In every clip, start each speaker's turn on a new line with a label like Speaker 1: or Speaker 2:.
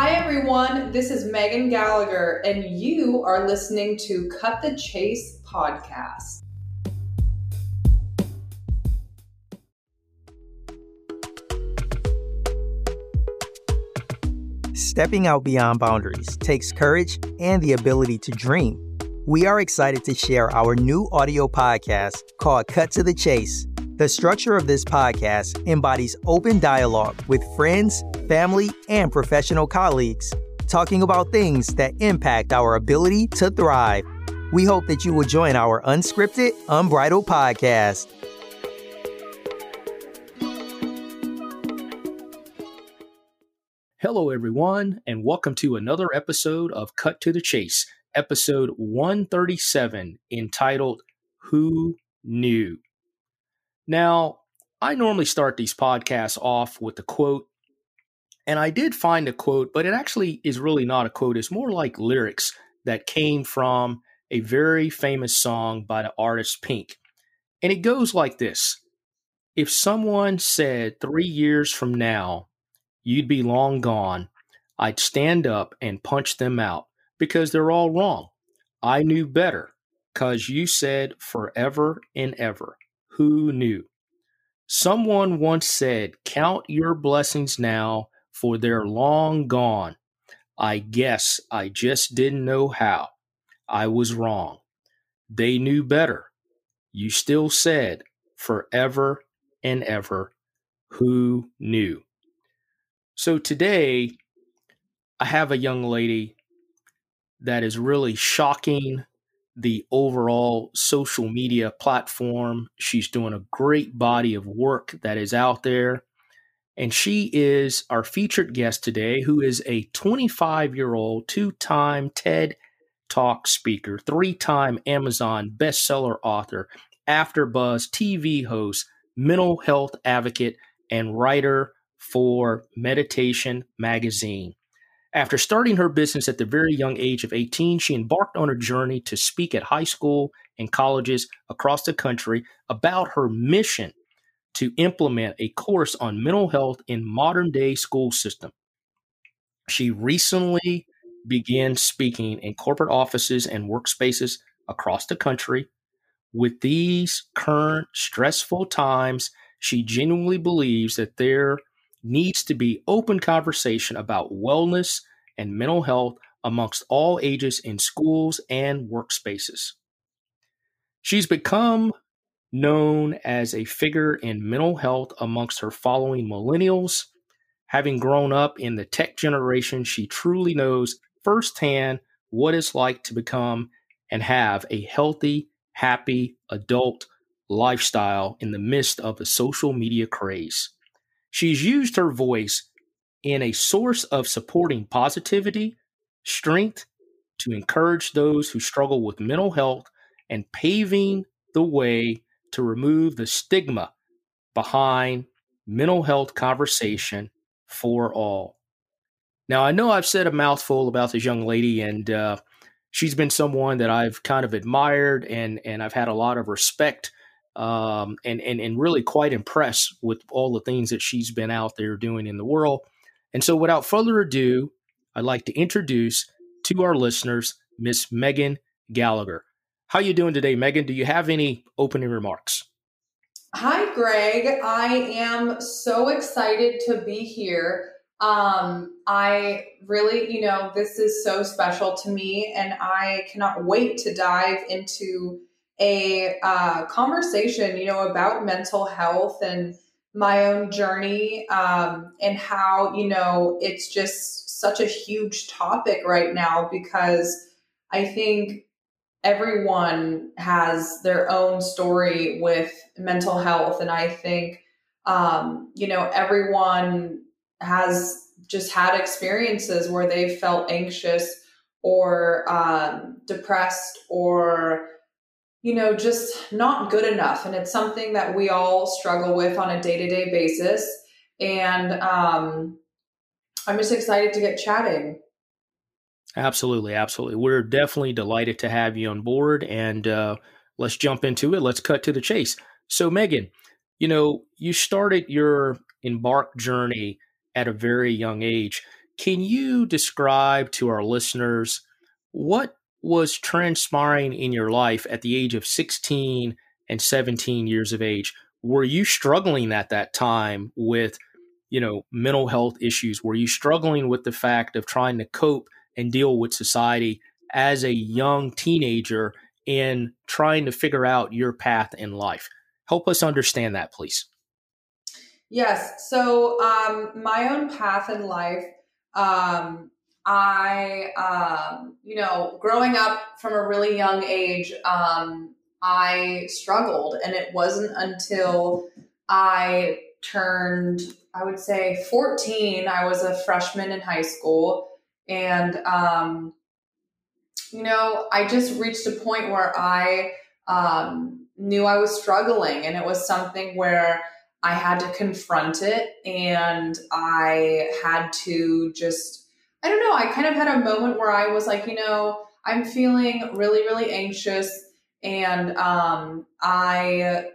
Speaker 1: Hi, everyone. This is Megan Gallagher, and you are listening to Cut the Chase podcast.
Speaker 2: Stepping out beyond boundaries takes courage and the ability to dream. We are excited to share our new audio podcast called Cut to the Chase. The structure of this podcast embodies open dialogue with friends, family, and professional colleagues, talking about things that impact our ability to thrive. We hope that you will join our unscripted, unbridled podcast.
Speaker 3: Hello, everyone, and welcome to another episode of Cut to the Chase, episode 137, entitled Who Knew? Now, I normally start these podcasts off with a quote, and I did find a quote, but it actually is really not a quote. It's more like lyrics that came from a very famous song by the artist Pink. And it goes like this If someone said three years from now, you'd be long gone, I'd stand up and punch them out because they're all wrong. I knew better because you said forever and ever. Who knew? Someone once said, Count your blessings now, for they're long gone. I guess I just didn't know how. I was wrong. They knew better. You still said, Forever and ever. Who knew? So today, I have a young lady that is really shocking the overall social media platform. She's doing a great body of work that is out there. And she is our featured guest today, who is a 25 year old, two time TED Talk speaker, three time Amazon bestseller author, AfterBuzz TV host, mental health advocate, and writer for Meditation Magazine. After starting her business at the very young age of 18, she embarked on a journey to speak at high school and colleges across the country about her mission to implement a course on mental health in modern day school system. She recently began speaking in corporate offices and workspaces across the country. With these current stressful times, she genuinely believes that there needs to be open conversation about wellness and mental health amongst all ages in schools and workspaces. She's become known as a figure in mental health amongst her following millennials. Having grown up in the tech generation, she truly knows firsthand what it's like to become and have a healthy, happy adult lifestyle in the midst of the social media craze. She's used her voice in a source of supporting positivity, strength to encourage those who struggle with mental health and paving the way to remove the stigma behind mental health conversation for all. Now, I know I've said a mouthful about this young lady, and uh, she's been someone that I've kind of admired and and I've had a lot of respect um, and, and, and really quite impressed with all the things that she's been out there doing in the world. And so, without further ado, I'd like to introduce to our listeners Miss Megan Gallagher. How are you doing today, Megan? Do you have any opening remarks?
Speaker 1: Hi, Greg. I am so excited to be here. Um, I really, you know, this is so special to me, and I cannot wait to dive into a uh, conversation, you know, about mental health and my own journey um, and how, you know, it's just such a huge topic right now because I think everyone has their own story with mental health. And I think, um, you know, everyone has just had experiences where they felt anxious or um, depressed or you know, just not good enough. And it's something that we all struggle with on a day to day basis. And um, I'm just excited to get chatting.
Speaker 3: Absolutely. Absolutely. We're definitely delighted to have you on board. And uh, let's jump into it. Let's cut to the chase. So, Megan, you know, you started your embark journey at a very young age. can you describe to our listeners what was transpiring in your life at the age of 16 and 17 years of age? Were you struggling at that time with, you know, mental health issues? Were you struggling with the fact of trying to cope and deal with society as a young teenager in trying to figure out your path in life? Help us understand that, please.
Speaker 1: Yes. So, um, my own path in life, um, I, um, you know, growing up from a really young age, um, I struggled. And it wasn't until I turned, I would say 14, I was a freshman in high school. And, um, you know, I just reached a point where I um, knew I was struggling. And it was something where I had to confront it and I had to just, I don't know, I kind of had a moment where I was like, you know, I'm feeling really, really anxious and um, I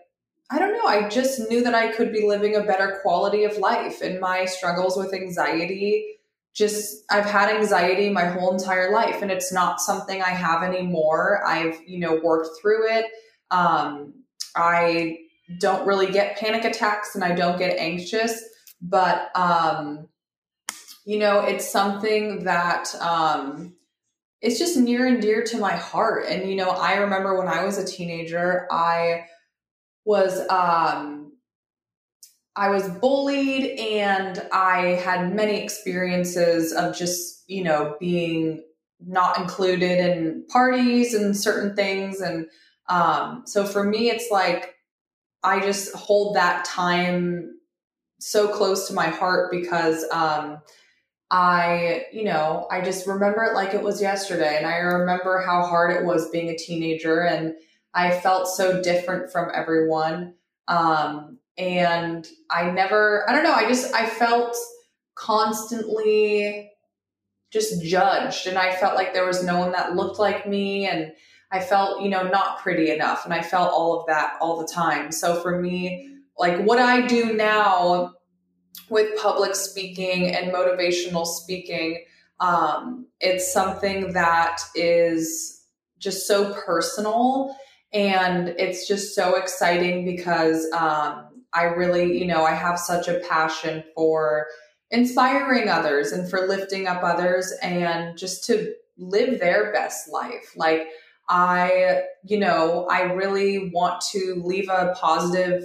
Speaker 1: I don't know, I just knew that I could be living a better quality of life and my struggles with anxiety just I've had anxiety my whole entire life and it's not something I have anymore. I've, you know, worked through it. Um, I don't really get panic attacks and I don't get anxious, but um, you know, it's something that um, it's just near and dear to my heart. And, you know, I remember when I was a teenager, I was, um, I was bullied and I had many experiences of just, you know, being not included in parties and certain things. And um, so for me, it's like I just hold that time so close to my heart because um, I, you know, I just remember it like it was yesterday. And I remember how hard it was being a teenager. And I felt so different from everyone. Um, and I never, I don't know, I just, I felt constantly just judged. And I felt like there was no one that looked like me. And I felt, you know, not pretty enough. And I felt all of that all the time. So for me, like what I do now with public speaking and motivational speaking, um, it's something that is just so personal and it's just so exciting because um, I really, you know, I have such a passion for inspiring others and for lifting up others and just to live their best life. Like, I, you know, I really want to leave a positive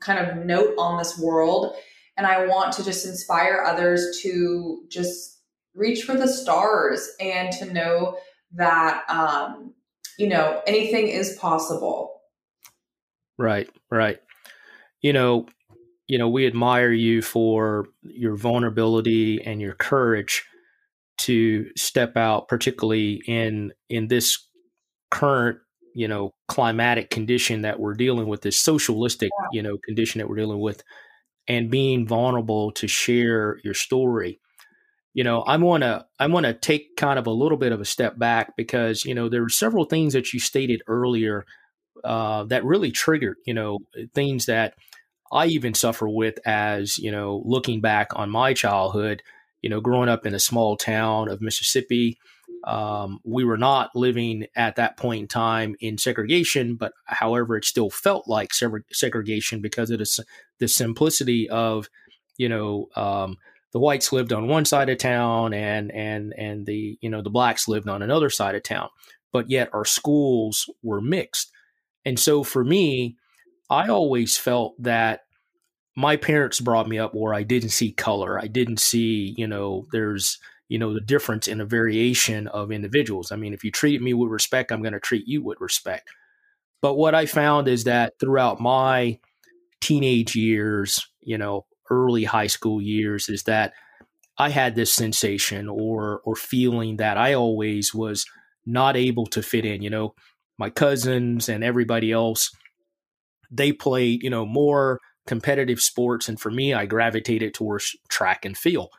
Speaker 1: kind of note on this world and I want to just inspire others to just reach for the stars and to know that, um, you know, anything is possible.
Speaker 3: Right, right. You know, you know, we admire you for your vulnerability and your courage to step out, particularly in in this current, you know, climatic condition that we're dealing with, this socialistic, you know, condition that we're dealing with and being vulnerable to share your story. You know i want to i want to take kind of a little bit of a step back because you know there were several things that you stated earlier uh, that really triggered you know things that i even suffer with as you know looking back on my childhood you know growing up in a small town of mississippi um, we were not living at that point in time in segregation, but however, it still felt like segregation because of the, the simplicity of, you know, um, the whites lived on one side of town and and and the you know the blacks lived on another side of town, but yet our schools were mixed, and so for me, I always felt that my parents brought me up where I didn't see color, I didn't see you know there's you know the difference in a variation of individuals. I mean if you treat me with respect i'm going to treat you with respect. But what i found is that throughout my teenage years you know early high school years is that i had this sensation or or feeling that i always was not able to fit in you know my cousins and everybody else they played you know more competitive sports and for me i gravitated towards track and field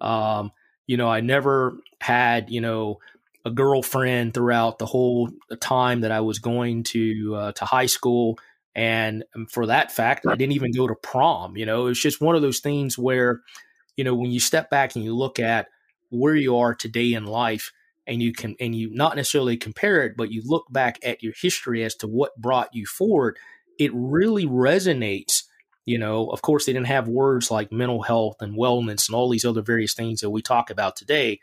Speaker 3: um, you know, I never had, you know, a girlfriend throughout the whole time that I was going to uh, to high school, and um, for that fact, I didn't even go to prom. You know, it's just one of those things where, you know, when you step back and you look at where you are today in life and you can and you not necessarily compare it but you look back at your history as to what brought you forward it really resonates you know of course they didn't have words like mental health and wellness and all these other various things that we talk about today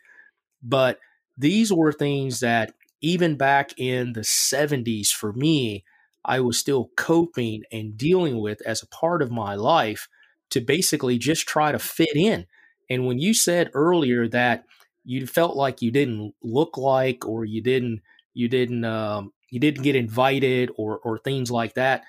Speaker 3: but these were things that even back in the 70s for me i was still coping and dealing with as a part of my life to basically just try to fit in. And when you said earlier that you felt like you didn't look like or you didn't you didn't um, you didn't get invited or or things like that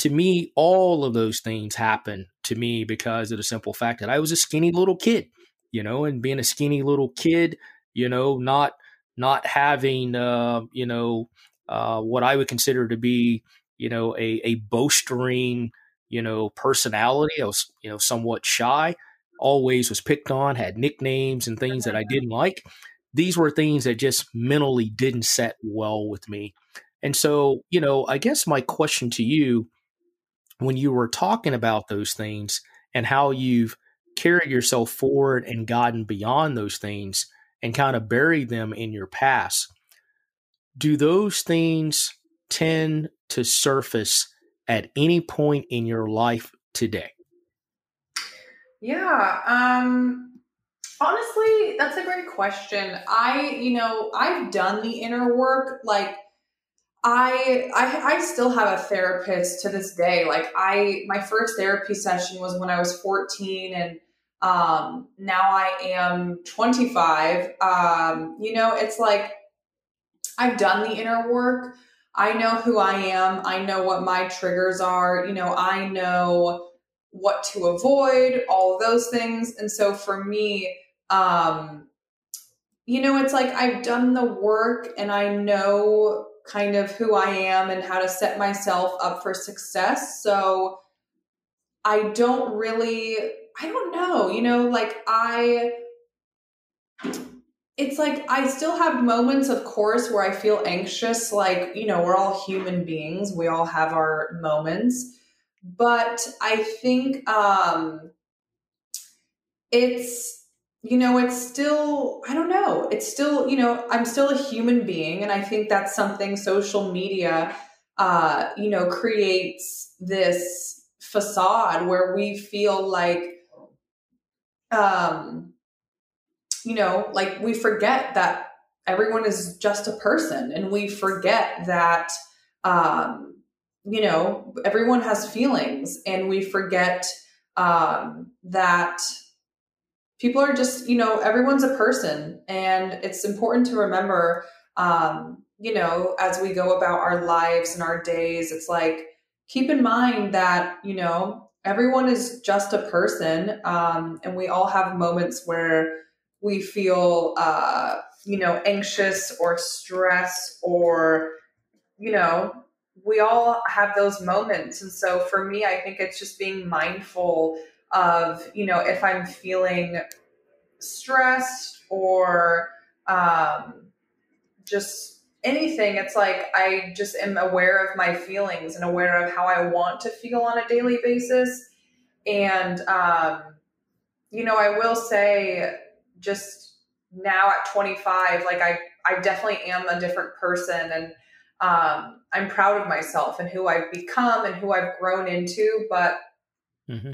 Speaker 3: to me all of those things happened to me because of the simple fact that I was a skinny little kid you know and being a skinny little kid you know not not having uh, you know uh, what I would consider to be you know a a bowstring you know personality I was you know somewhat shy always was picked on, had nicknames and things that I didn't like. These were things that just mentally didn't set well with me. And so, you know, I guess my question to you when you were talking about those things and how you've carried yourself forward and gotten beyond those things and kind of buried them in your past, do those things tend to surface at any point in your life today?
Speaker 1: Yeah. Um, honestly, that's a great question. I, you know, I've done the inner work. Like, I, I I still have a therapist to this day. Like I my first therapy session was when I was 14 and um now I am 25. Um you know, it's like I've done the inner work. I know who I am. I know what my triggers are. You know, I know what to avoid, all those things. And so for me, um, you know, it's like I've done the work and I know kind of who I am and how to set myself up for success. So I don't really, I don't know, you know, like I, it's like I still have moments, of course, where I feel anxious. Like, you know, we're all human beings, we all have our moments but I think um, it's you know it's still I don't know it's still you know I'm still a human being, and I think that's something social media uh, you know creates this facade where we feel like um, you know like we forget that everyone is just a person, and we forget that. Um, you know, everyone has feelings and we forget um, that people are just, you know, everyone's a person. And it's important to remember, um, you know, as we go about our lives and our days, it's like, keep in mind that, you know, everyone is just a person. Um, and we all have moments where we feel, uh, you know, anxious or stress or, you know, we all have those moments. And so for me, I think it's just being mindful of, you know, if I'm feeling stressed or um, just anything, it's like I just am aware of my feelings and aware of how I want to feel on a daily basis. And, um, you know, I will say just now at 25, like I, I definitely am a different person and um, I'm proud of myself and who I've become and who I've grown into. But, mm-hmm.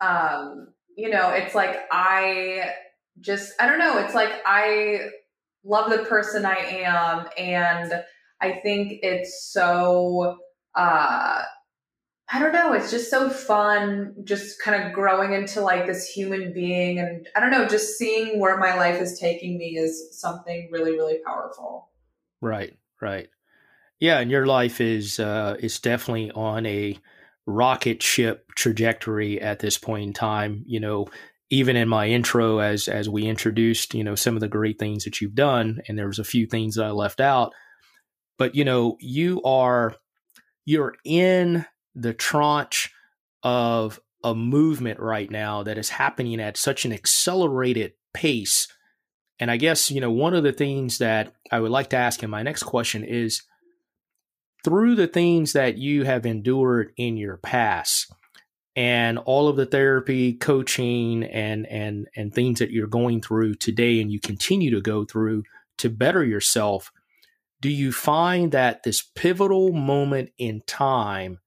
Speaker 1: Um, you know, it's like I just, I don't know, it's like I love the person I am. And I think it's so, uh, I don't know. It's just so fun, just kind of growing into like this human being. And I don't know, just seeing where my life is taking me is something really, really powerful.
Speaker 3: Right, right. Yeah, and your life is uh, is definitely on a rocket ship trajectory at this point in time. You know, even in my intro, as as we introduced, you know, some of the great things that you've done, and there was a few things that I left out. But you know, you are you're in the tranche of a movement right now that is happening at such an accelerated pace. And I guess, you know, one of the things that I would like to ask in my next question is through the things that you have endured in your past, and all of the therapy, coaching, and and and things that you're going through today, and you continue to go through to better yourself, do you find that this pivotal moment in time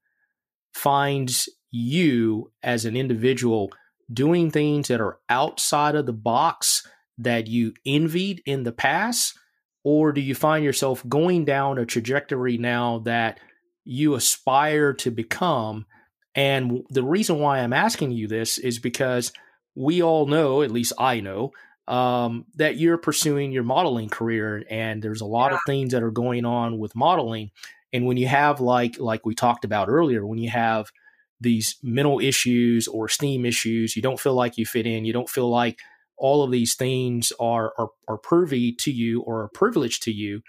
Speaker 3: finds you as an individual doing things that are outside of the box that you envied in the past? Or do you find yourself going down a trajectory now that you aspire to become? And the reason why I'm asking you this is because we all know, at least I know, um, that you're pursuing your modeling career, and there's a lot yeah. of things that are going on with modeling. And when you have like like we talked about earlier, when you have these mental issues or STEAM issues, you don't feel like you fit in, you don't feel like all of these things are are, are privy to you or a privilege to you.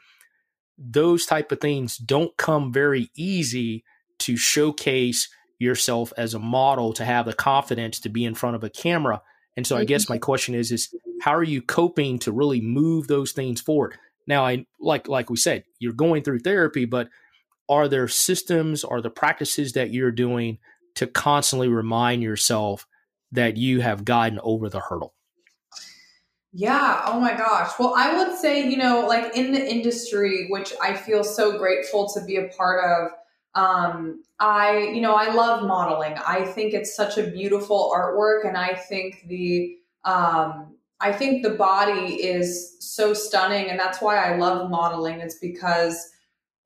Speaker 3: Those type of things don't come very easy to showcase yourself as a model to have the confidence to be in front of a camera and so I guess mm-hmm. my question is is how are you coping to really move those things forward? Now I like like we said, you're going through therapy, but are there systems, are the practices that you're doing to constantly remind yourself that you have gotten over the hurdle?
Speaker 1: Yeah. Oh my gosh. Well, I would say, you know, like in the industry, which I feel so grateful to be a part of, um, I, you know, I love modeling. I think it's such a beautiful artwork, and I think the, um, I think the body is so stunning, and that's why I love modeling. It's because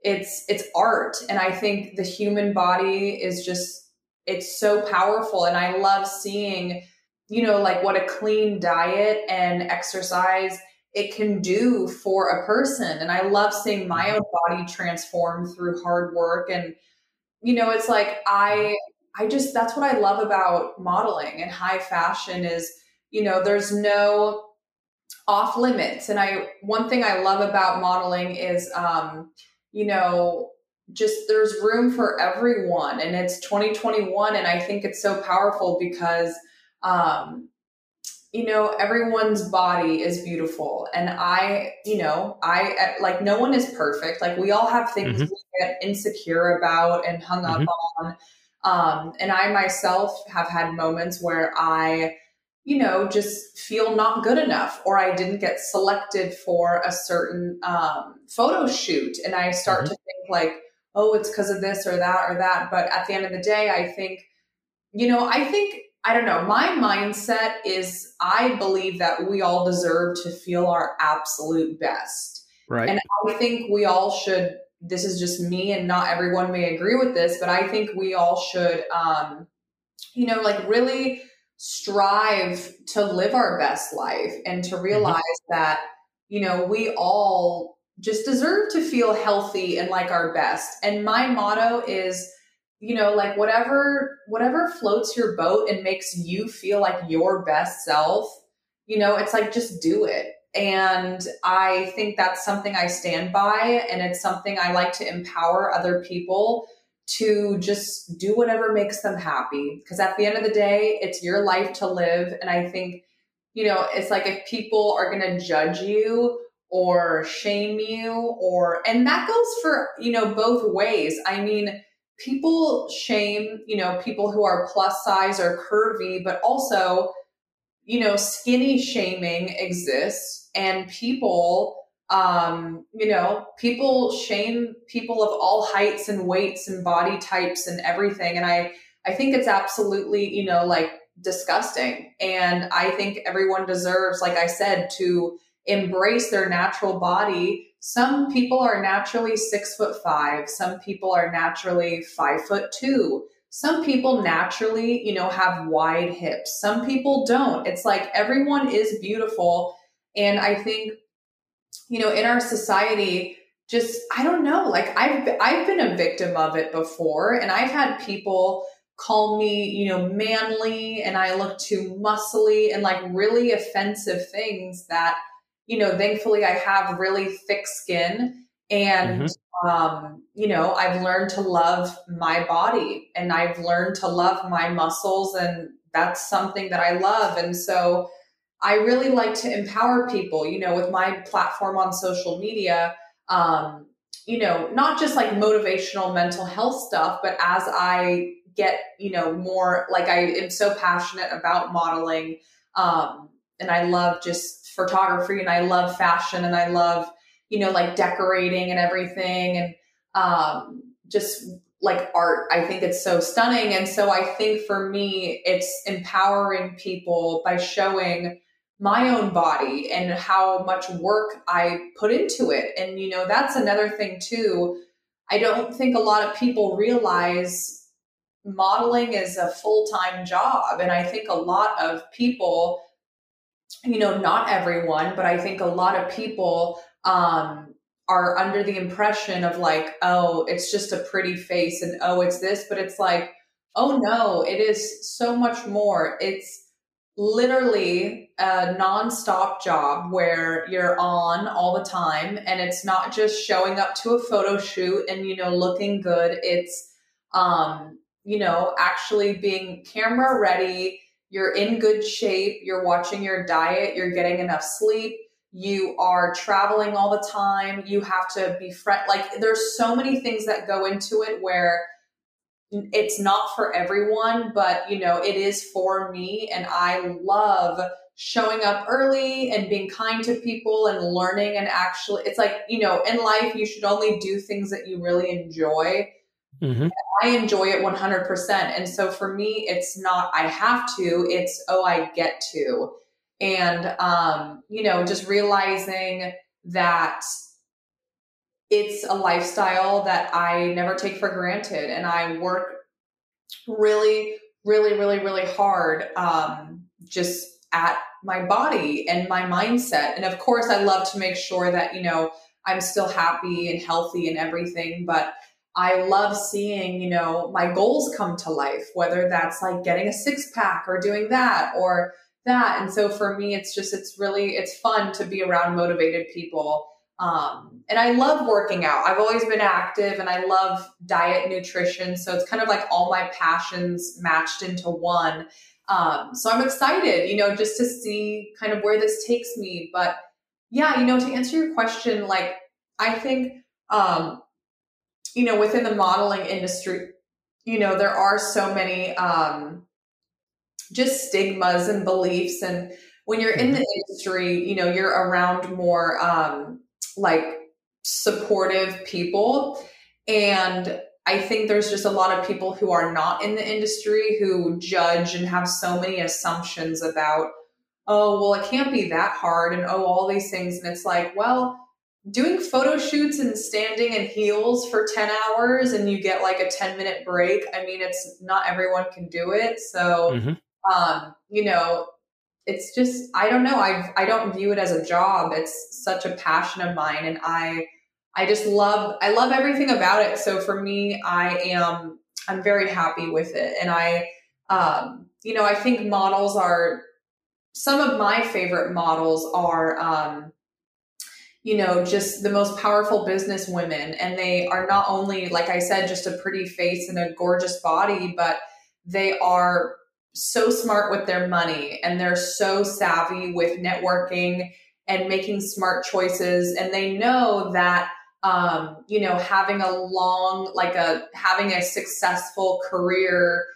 Speaker 1: it's it's art, and I think the human body is just it's so powerful, and I love seeing, you know, like what a clean diet and exercise it can do for a person. And I love seeing my mm-hmm. own body transform through hard work. And, you know, it's like I I just that's what I love about modeling and high fashion is, you know, there's no off limits. And I one thing I love about modeling is um, you know, just there's room for everyone and it's 2021 and I think it's so powerful because um you know everyone's body is beautiful and i you know i like no one is perfect like we all have things mm-hmm. we get insecure about and hung mm-hmm. up on um and i myself have had moments where i you know just feel not good enough or i didn't get selected for a certain um photo shoot and i start mm-hmm. to think like oh it's because of this or that or that but at the end of the day i think you know i think I don't know. My mindset is I believe that we all deserve to feel our absolute best.
Speaker 3: Right.
Speaker 1: And I think we all should, this is just me and not everyone may agree with this, but I think we all should, um, you know, like really strive to live our best life and to mm-hmm. realize mm-hmm. that, you know, we all just deserve to feel healthy and like our best. And my motto is, you know like whatever whatever floats your boat and makes you feel like your best self you know it's like just do it. And i think that's something i stand by and it's something i like to empower other people to just do whatever makes them happy. Because at the end of the day it's your life to live and i think you know it's like if people are going to judge you or shame you or and that goes for you know both ways. I mean people shame, you know, people who are plus size or curvy, but also, you know, skinny shaming exists and people um, you know, people shame people of all heights and weights and body types and everything. And I, I think it's absolutely, you know, like disgusting. And I think everyone deserves, like I said, to embrace their natural body some people are naturally six foot five. Some people are naturally five foot two. Some people naturally, you know, have wide hips. Some people don't. It's like everyone is beautiful. And I think, you know, in our society, just I don't know, like I've I've been a victim of it before and I've had people call me, you know, manly and I look too muscly and like really offensive things that you know, thankfully I have really thick skin and mm-hmm. um, you know, I've learned to love my body and I've learned to love my muscles and that's something that I love. And so I really like to empower people, you know, with my platform on social media. Um, you know, not just like motivational mental health stuff, but as I get you know more like i am so passionate about modeling um, and i love just photography and i love fashion and i love you know like decorating and everything and um, just like art i think it's so stunning and so i think for me it's empowering people by showing my own body and how much work i put into it and you know that's another thing too I don't think a lot of people realize modeling is a full time job. And I think a lot of people, you know, not everyone, but I think a lot of people um, are under the impression of like, oh, it's just a pretty face and oh, it's this, but it's like, oh no, it is so much more. It's literally a nonstop job where you're on all the time and it's not just showing up to a photo shoot and you know looking good it's um you know actually being camera ready you're in good shape you're watching your diet you're getting enough sleep you are traveling all the time you have to be friend like there's so many things that go into it where it's not for everyone, but you know, it is for me. And I love showing up early and being kind to people and learning and actually it's like, you know, in life you should only do things that you really enjoy. Mm-hmm. I enjoy it 100%. And so for me, it's not I have to, it's oh, I get to. And um, you know, just realizing that it's a lifestyle that I never take for granted. And I work really, really, really, really hard um, just at my body and my mindset. And of course, I love to make sure that, you know, I'm still happy and healthy and everything. But I love seeing, you know, my goals come to life, whether that's like getting a six pack or doing that or that. And so for me, it's just, it's really, it's fun to be around motivated people um, and I love working out. I've always been active and I love diet nutrition. So it's kind of like all my passions matched into one. Um, so I'm excited, you know, just to see kind of where this takes me. But yeah, you know, to answer your question, like I think, um, you know, within the modeling industry, you know, there are so many um, just stigmas and beliefs. And when you're in the mm-hmm. industry, you know, you're around more um, like supportive people. And I think there's just a lot of people who are not in the industry who judge and have so many assumptions about, oh, well, it can't be that hard and oh, all these things. And it's like, well, doing photo shoots and standing in heels for 10 hours and you get like a 10 minute break. I mean, it's not everyone can do it. So, mm-hmm. um, you know, it's just I don't know. I I don't view it as a job. It's such a passion of mine, and I I just love I love everything about it. So for me, I am I'm very happy with it, and I um, you know I think models are some of my favorite models are um, you know just the most powerful business women, and they are not only like I said just a pretty face and a gorgeous body, but they are so smart with their money and they're so savvy with networking and making smart choices. And they know that um, you know having a long like a having a successful career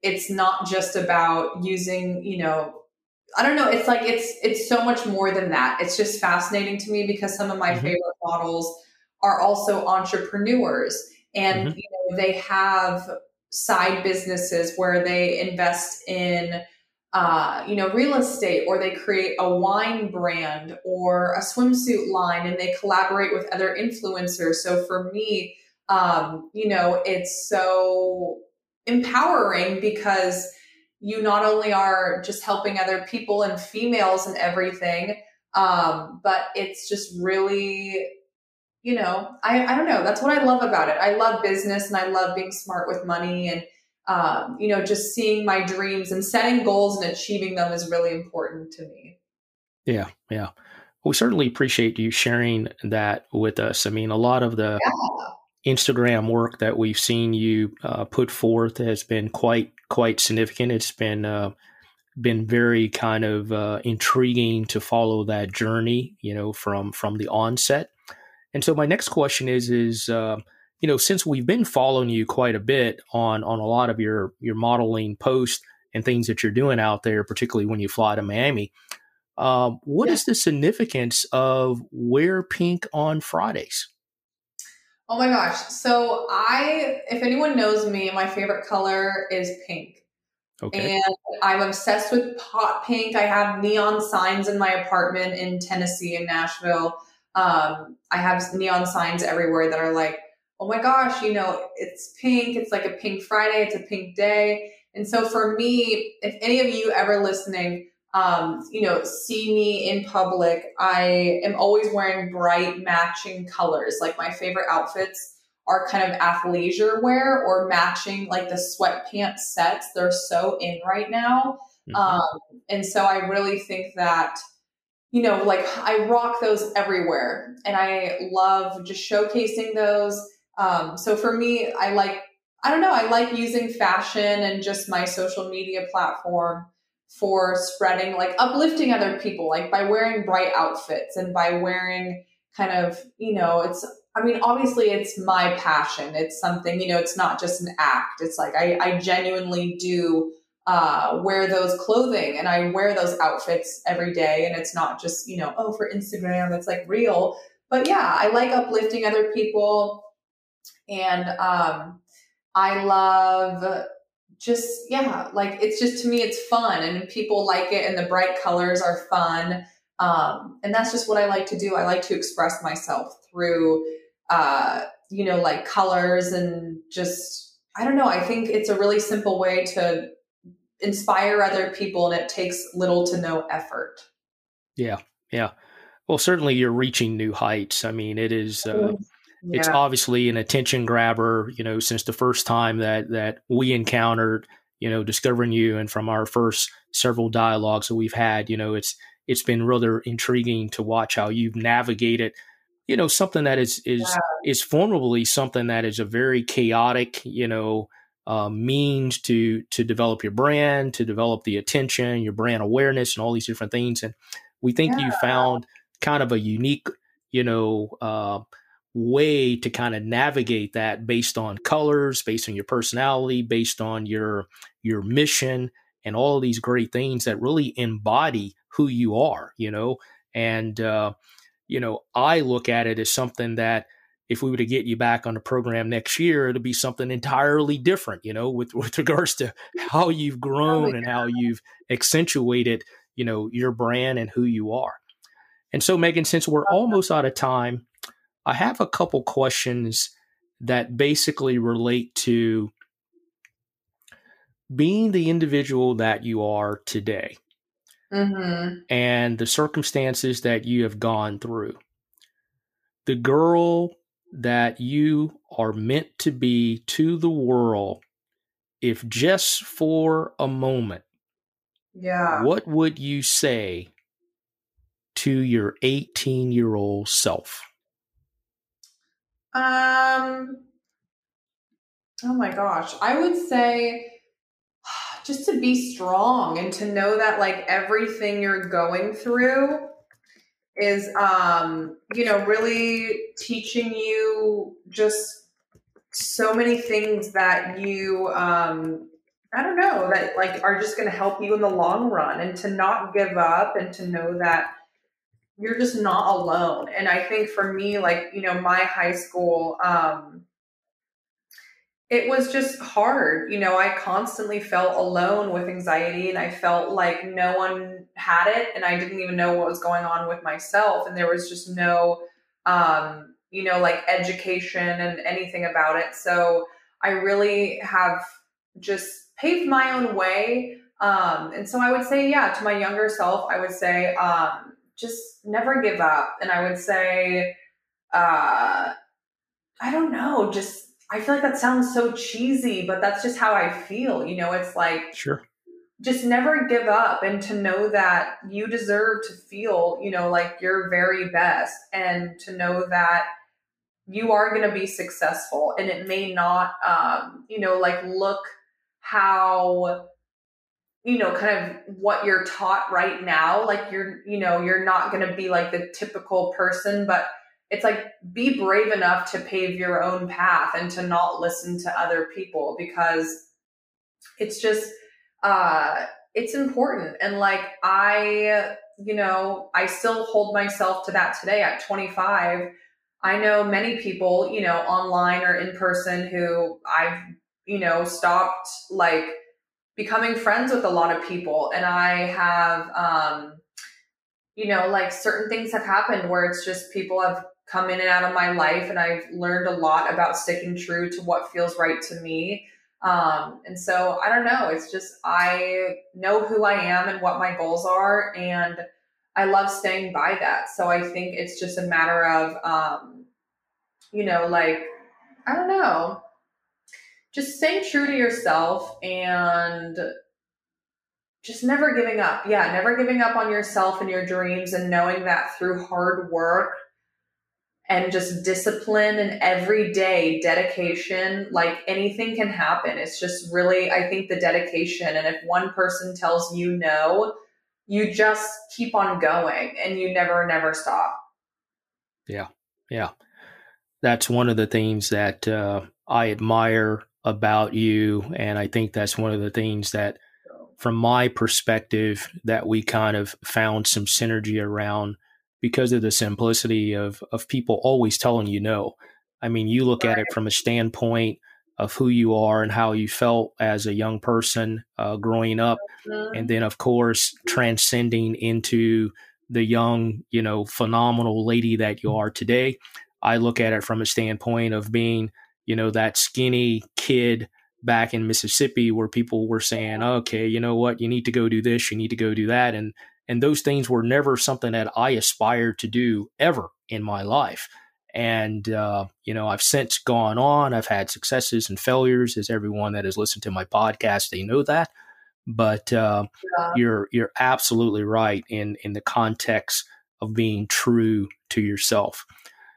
Speaker 1: it's not just about using you know i don't know it's like it's it's so much more than that it's just fascinating to me because some of my mm-hmm. favorite models are also entrepreneurs and mm-hmm. you know they have side businesses where they invest in uh, you know real estate or they create a wine brand or a swimsuit line and they collaborate with other influencers so for me um, you know it's so empowering because you not only are just helping other people and females and everything um, but it's just really you know, I, I don't know. That's what I love about it. I love business and I love being smart with money and, um, you know, just seeing my dreams and setting goals and achieving them is really important to me.
Speaker 3: Yeah. Yeah. We certainly appreciate you sharing that with us. I mean, a lot of the yeah. Instagram work that we've seen you uh, put forth has been quite, quite significant. It's been, uh, been very kind of uh, intriguing to follow that journey, you know, from from the onset and so my next question is is uh, you know, since we've been following you quite a bit on on a lot of your your modeling posts and things that you're doing out there, particularly when you fly to Miami, um, what yeah. is the significance of wear pink on Fridays?
Speaker 1: Oh my gosh. So I if anyone knows me, my favorite color is pink. Okay. And I'm obsessed with hot pink. I have neon signs in my apartment in Tennessee in Nashville. Um, I have neon signs everywhere that are like, oh my gosh, you know, it's pink. It's like a pink Friday. It's a pink day. And so for me, if any of you ever listening, um, you know, see me in public, I am always wearing bright matching colors. Like my favorite outfits are kind of athleisure wear or matching like the sweatpants sets. They're so in right now. Mm-hmm. Um, and so I really think that, you know, like I rock those everywhere and I love just showcasing those. Um, so for me, I like, I don't know, I like using fashion and just my social media platform for spreading, like uplifting other people, like by wearing bright outfits and by wearing kind of, you know, it's, I mean, obviously it's my passion. It's something, you know, it's not just an act. It's like I, I genuinely do uh, wear those clothing and I wear those outfits every day. And it's not just, you know, oh, for Instagram, it's like real. But yeah, I like uplifting other people. And um, I love just, yeah, like it's just to me, it's fun and people like it and the bright colors are fun. Um, and that's just what I like to do. I like to express myself through, uh, you know, like colors and just, I don't know. I think it's a really simple way to inspire other people and it takes little to no effort.
Speaker 3: Yeah. Yeah. Well, certainly you're reaching new heights. I mean, it is, uh, yeah. it's obviously an attention grabber, you know, since the first time that, that we encountered, you know, discovering you and from our first several dialogues that we've had, you know, it's, it's been rather intriguing to watch how you've navigated you know something that is is yeah. is formally something that is a very chaotic you know uh, means to to develop your brand to develop the attention your brand awareness and all these different things and we think yeah. you found kind of a unique you know uh, way to kind of navigate that based on colors based on your personality based on your your mission and all of these great things that really embody who you are, you know. And uh, you know, I look at it as something that if we were to get you back on the program next year, it'll be something entirely different, you know, with with regards to how you've grown and how you've accentuated, you know, your brand and who you are. And so, Megan, since we're almost out of time, I have a couple questions that basically relate to being the individual that you are today mm-hmm. and the circumstances that you have gone through. The girl that you are meant to be to the world, if just for a moment,
Speaker 1: yeah,
Speaker 3: what would you say to your 18 year old self?
Speaker 1: Um, oh my gosh, I would say just to be strong and to know that like everything you're going through is um you know really teaching you just so many things that you um I don't know that like are just going to help you in the long run and to not give up and to know that you're just not alone. And I think for me like, you know, my high school um it was just hard. You know, I constantly felt alone with anxiety and I felt like no one had it and I didn't even know what was going on with myself. And there was just no, um, you know, like education and anything about it. So I really have just paved my own way. Um, and so I would say, yeah, to my younger self, I would say, um, just never give up. And I would say, uh, I don't know, just I feel like that sounds so cheesy, but that's just how I feel. You know, it's like,
Speaker 3: sure.
Speaker 1: Just never give up and to know that you deserve to feel, you know, like your very best and to know that you are going to be successful and it may not, um, you know, like look how, you know, kind of what you're taught right now. Like you're, you know, you're not going to be like the typical person, but it's like be brave enough to pave your own path and to not listen to other people because it's just uh it's important and like i you know i still hold myself to that today at 25 i know many people you know online or in person who i've you know stopped like becoming friends with a lot of people and i have um you know like certain things have happened where it's just people have come in and out of my life and I've learned a lot about sticking true to what feels right to me. Um, and so I don't know, it's just I know who I am and what my goals are and I love staying by that. So I think it's just a matter of um, you know, like I don't know, just staying true to yourself and just never giving up. Yeah, never giving up on yourself and your dreams and knowing that through hard work and just discipline and everyday dedication, like anything can happen. It's just really, I think, the dedication. And if one person tells you no, you just keep on going and you never, never stop.
Speaker 3: Yeah. Yeah. That's one of the things that uh, I admire about you. And I think that's one of the things that, from my perspective, that we kind of found some synergy around because of the simplicity of of people always telling you no. I mean, you look at it from a standpoint of who you are and how you felt as a young person uh, growing up, mm-hmm. and then of course transcending into the young, you know, phenomenal lady that you are today. I look at it from a standpoint of being, you know, that skinny kid back in Mississippi where people were saying, okay, you know what, you need to go do this, you need to go do that. And and those things were never something that I aspired to do ever in my life. And, uh, you know, I've since gone on. I've had successes and failures, as everyone that has listened to my podcast, they know that. But uh, yeah. you're you're absolutely right in in the context of being true to yourself.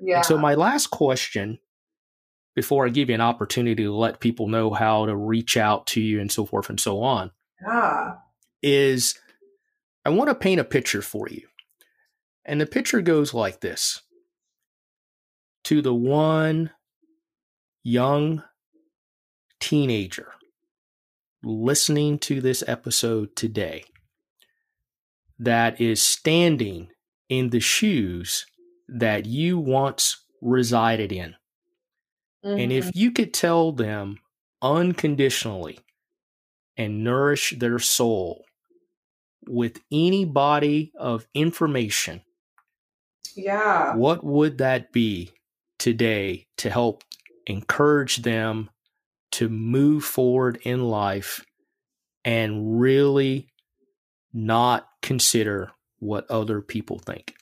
Speaker 3: Yeah. And so my last question, before I give you an opportunity to let people know how to reach out to you and so forth and so on, yeah. is I want to paint a picture for you. And the picture goes like this To the one young teenager listening to this episode today that is standing in the shoes that you once resided in. Mm-hmm. And if mm-hmm. you could tell them unconditionally and nourish their soul with any body of information,
Speaker 1: yeah,
Speaker 3: what would that be today to help encourage them to move forward in life and really not consider what other people think?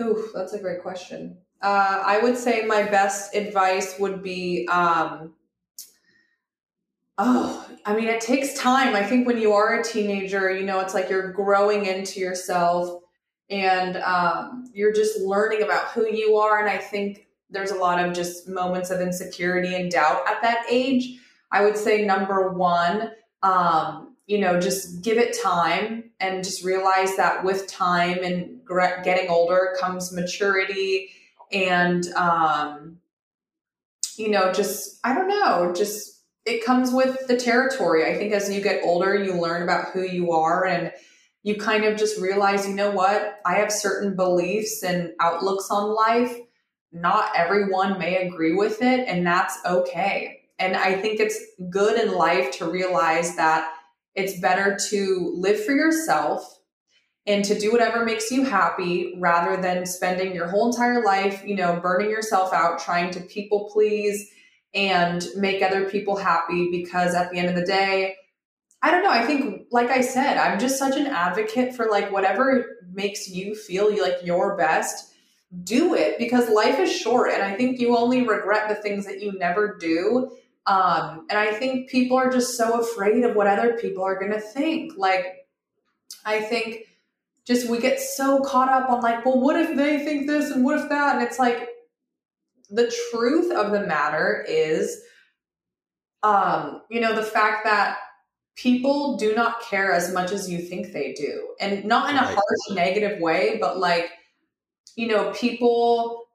Speaker 1: Ooh, that's a great question. Uh, I would say my best advice would be um, Oh, I mean, it takes time. I think when you are a teenager, you know, it's like you're growing into yourself and um, you're just learning about who you are. And I think there's a lot of just moments of insecurity and doubt at that age. I would say number one, um, you know, just give it time and just realize that with time and getting older comes maturity and, um, you know, just, I don't know, just it comes with the territory. I think as you get older, you learn about who you are and you kind of just realize, you know what? I have certain beliefs and outlooks on life. Not everyone may agree with it, and that's okay. And I think it's good in life to realize that it's better to live for yourself and to do whatever makes you happy rather than spending your whole entire life, you know, burning yourself out trying to people please and make other people happy because at the end of the day, I don't know. I think, like I said, I'm just such an advocate for like whatever makes you feel like your best, do it because life is short. And I think you only regret the things that you never do. Um, and I think people are just so afraid of what other people are going to think. Like, I think just we get so caught up on like, well, what if they think this and what if that? And it's like, the truth of the matter is, um, you know, the fact that people do not care as much as you think they do. And not in a harsh, negative way, but like, you know, people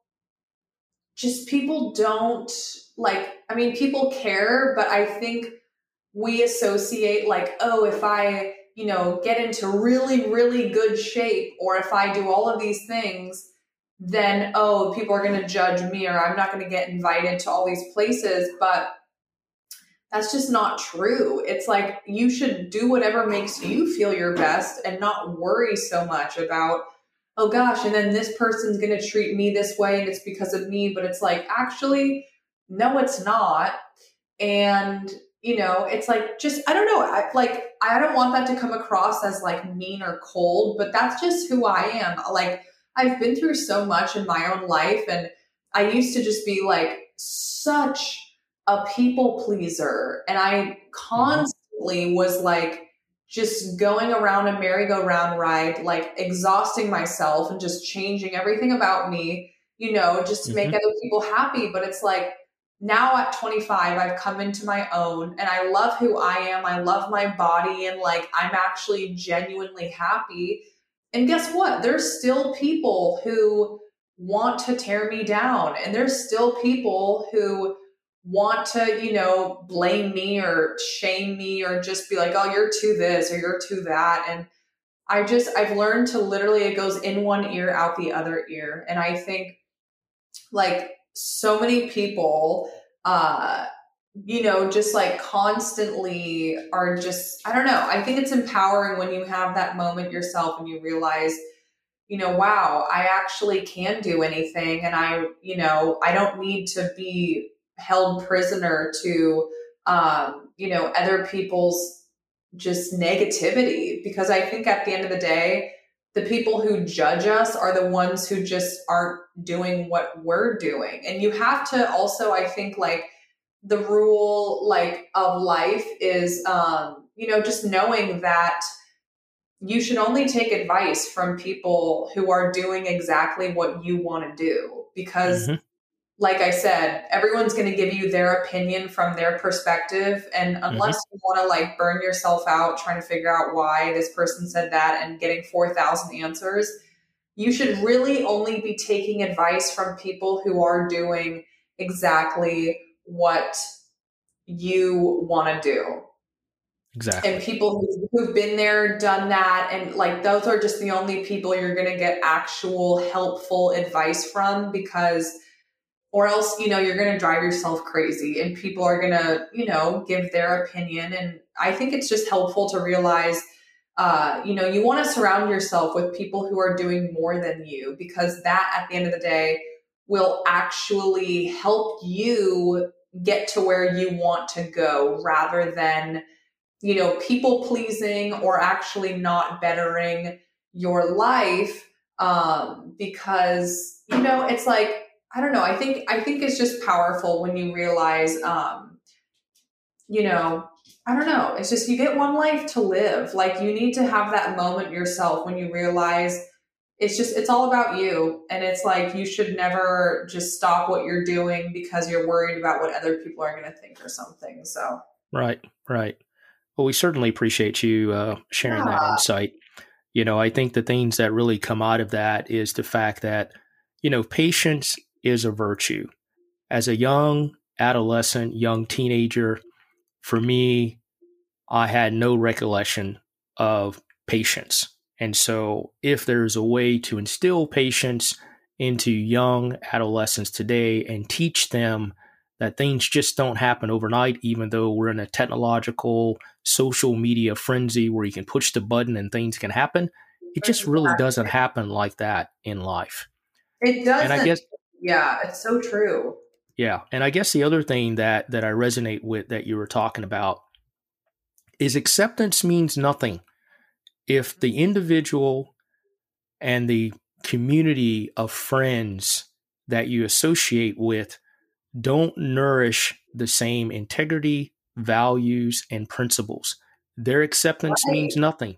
Speaker 1: just people don't like I mean people care, but I think we associate like, oh, if I, you know, get into really, really good shape, or if I do all of these things, then, oh, people are going to judge me, or I'm not going to get invited to all these places. But that's just not true. It's like you should do whatever makes you feel your best and not worry so much about, oh gosh, and then this person's going to treat me this way and it's because of me. But it's like, actually, no, it's not. And you know it's like just i don't know I, like i don't want that to come across as like mean or cold but that's just who i am like i've been through so much in my own life and i used to just be like such a people pleaser and i mm-hmm. constantly was like just going around a merry-go-round ride like exhausting myself and just changing everything about me you know just to mm-hmm. make other people happy but it's like now at 25 i've come into my own and i love who i am. I love my body and like i'm actually genuinely happy. And guess what? There's still people who want to tear me down and there's still people who want to you know blame me or shame me or just be like oh you're too this or you're too that. And i just i've learned to literally it goes in one ear out the other ear. And i think like so many people uh you know just like constantly are just i don't know i think it's empowering when you have that moment yourself and you realize you know wow i actually can do anything and i you know i don't need to be held prisoner to um you know other people's just negativity because i think at the end of the day the people who judge us are the ones who just aren't doing what we're doing. And you have to also, I think, like the rule like of life is um, you know, just knowing that you should only take advice from people who are doing exactly what you want to do because mm-hmm like I said, everyone's going to give you their opinion from their perspective. And mm-hmm. unless mm-hmm. you want to like burn yourself out trying to figure out why this person said that and getting 4,000 answers, you should really only be taking advice from people who are doing exactly what you want to do.
Speaker 3: Exactly.
Speaker 1: And people who've been there, done that, and like those are just the only people you're going to get actual helpful advice from because or else you know you're going to drive yourself crazy and people are going to you know give their opinion. And i think it's just helpful to realize uh, you know you want to surround yourself with people who are doing more than you because that at the end of the day will actually help you get to where you want to go rather than you know people pleasing or actually not bettering your life um, because you know it's like I don't know. I think I think it's just powerful when you realize, um, you know, I don't know. It's just you get one life to live. Like you need to have that moment yourself when you realize it's just it's all about you, and it's like you should never just stop what you're doing because you're worried about what other people are going to think or something. So
Speaker 3: right, right. Well, we certainly appreciate you uh, sharing yeah. that insight. You know, I think the things that really come out of that is the fact that you know patience is a virtue. As a young adolescent, young teenager, for me, I had no recollection of patience. And so, if there's a way to instill patience into young adolescents today and teach them that things just don't happen overnight, even though we're in a technological social media frenzy where you can push the button and things can happen, it just really doesn't happen like that in life.
Speaker 1: It doesn't. And I guess yeah, it's so true.
Speaker 3: Yeah, and I guess the other thing that that I resonate with that you were talking about is acceptance means nothing if the individual and the community of friends that you associate with don't nourish the same integrity, values, and principles. Their acceptance right. means nothing.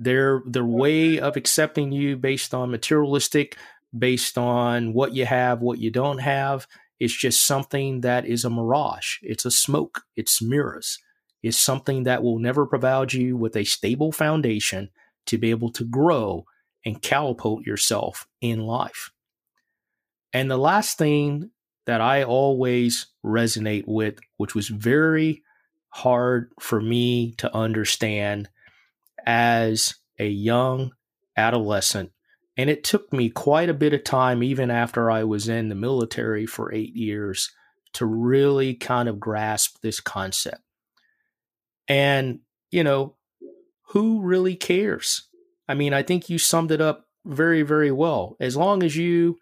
Speaker 3: Their their way of accepting you based on materialistic based on what you have, what you don't have. It's just something that is a mirage. It's a smoke. It's mirrors. It's something that will never provide you with a stable foundation to be able to grow and catapult yourself in life. And the last thing that I always resonate with, which was very hard for me to understand as a young adolescent. And it took me quite a bit of time, even after I was in the military for eight years, to really kind of grasp this concept. And, you know, who really cares? I mean, I think you summed it up very, very well. As long as you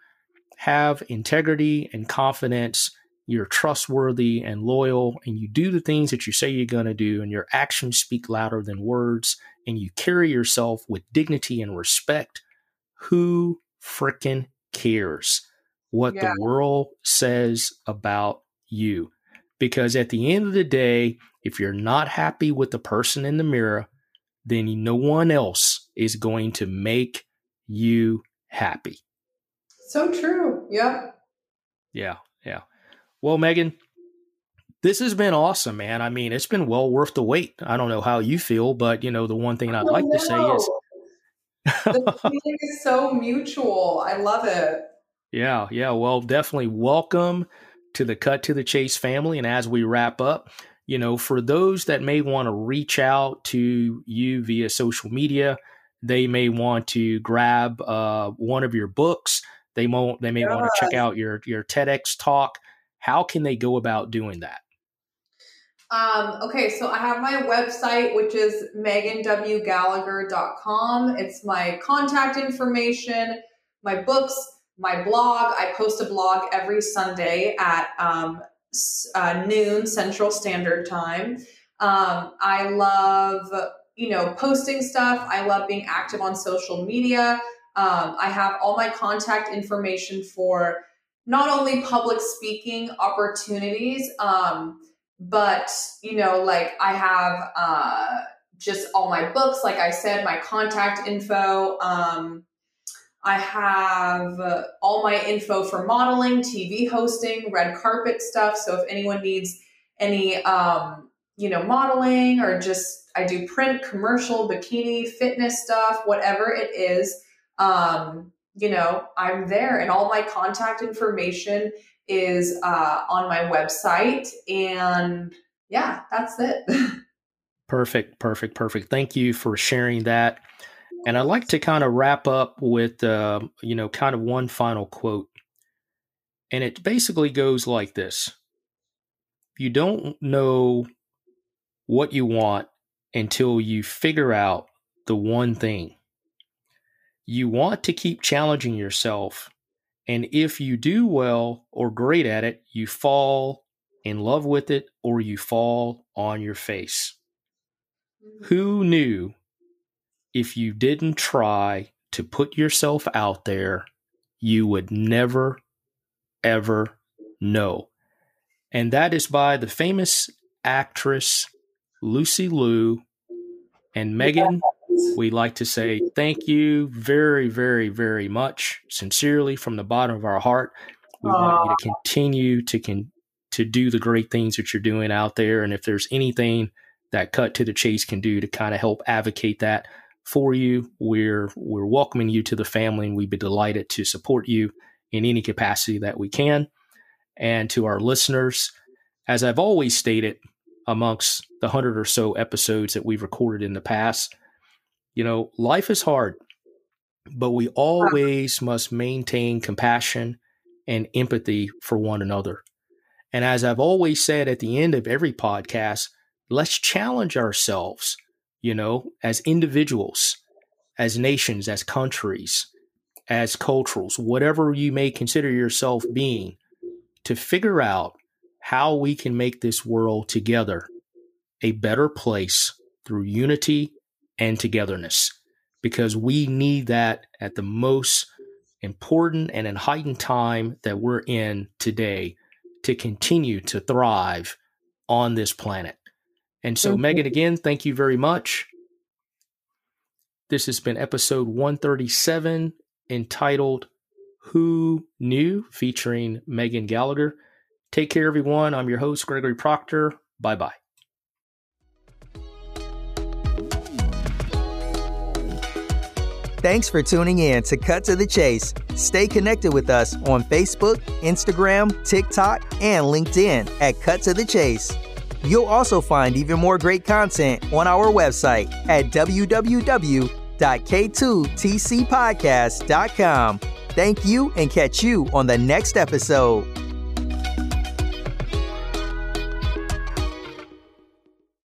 Speaker 3: have integrity and confidence, you're trustworthy and loyal, and you do the things that you say you're going to do, and your actions speak louder than words, and you carry yourself with dignity and respect, who frickin' cares what yeah. the world says about you? Because at the end of the day, if you're not happy with the person in the mirror, then no one else is going to make you happy.
Speaker 1: So true. Yep.
Speaker 3: Yeah. Yeah. Well, Megan, this has been awesome, man. I mean, it's been well worth the wait. I don't know how you feel, but you know, the one thing I'd oh, like know. to say is
Speaker 1: the feeling is so mutual. I love it.
Speaker 3: Yeah, yeah. Well, definitely welcome to the Cut to the Chase family. And as we wrap up, you know, for those that may want to reach out to you via social media, they may want to grab uh, one of your books. They won't. They may yes. want to check out your your TEDx talk. How can they go about doing that?
Speaker 1: Um, okay, so I have my website, which is meganwgallagher.com. It's my contact information, my books, my blog. I post a blog every Sunday at um, uh, noon Central Standard Time. Um, I love, you know, posting stuff. I love being active on social media. Um, I have all my contact information for not only public speaking opportunities, um, but you know, like I have uh, just all my books, like I said, my contact info. Um, I have uh, all my info for modeling, TV hosting, red carpet stuff. So if anyone needs any, um, you know, modeling or just I do print, commercial, bikini, fitness stuff, whatever it is, um, you know, I'm there, and all my contact information is uh, on my website. And yeah, that's it.
Speaker 3: perfect, perfect, perfect. Thank you for sharing that. And I'd like to kind of wrap up with, uh, you know, kind of one final quote. And it basically goes like this You don't know what you want until you figure out the one thing. You want to keep challenging yourself. And if you do well or great at it, you fall in love with it or you fall on your face. Mm-hmm. Who knew if you didn't try to put yourself out there, you would never, ever know. And that is by the famous actress Lucy Liu and Megan. We'd like to say thank you very, very, very much, sincerely from the bottom of our heart. We want you to continue to con- to do the great things that you're doing out there. And if there's anything that Cut to the Chase can do to kind of help advocate that, for you. We're we're welcoming you to the family, and we'd be delighted to support you in any capacity that we can. And to our listeners, as I've always stated, amongst the hundred or so episodes that we've recorded in the past, you know, life is hard, but we always must maintain compassion and empathy for one another. And as I've always said at the end of every podcast, let's challenge ourselves you know, as individuals, as nations, as countries, as cultures, whatever you may consider yourself being, to figure out how we can make this world together a better place through unity and togetherness. Because we need that at the most important and in heightened time that we're in today to continue to thrive on this planet. And so, Megan, again, thank you very much. This has been episode 137 entitled Who Knew, featuring Megan Gallagher. Take care, everyone. I'm your host, Gregory Proctor. Bye bye.
Speaker 2: Thanks for tuning in to Cut to the Chase. Stay connected with us on Facebook, Instagram, TikTok, and LinkedIn at Cut to the Chase. You'll also find even more great content on our website at www.k2tcpodcast.com. Thank you and catch you on the next episode.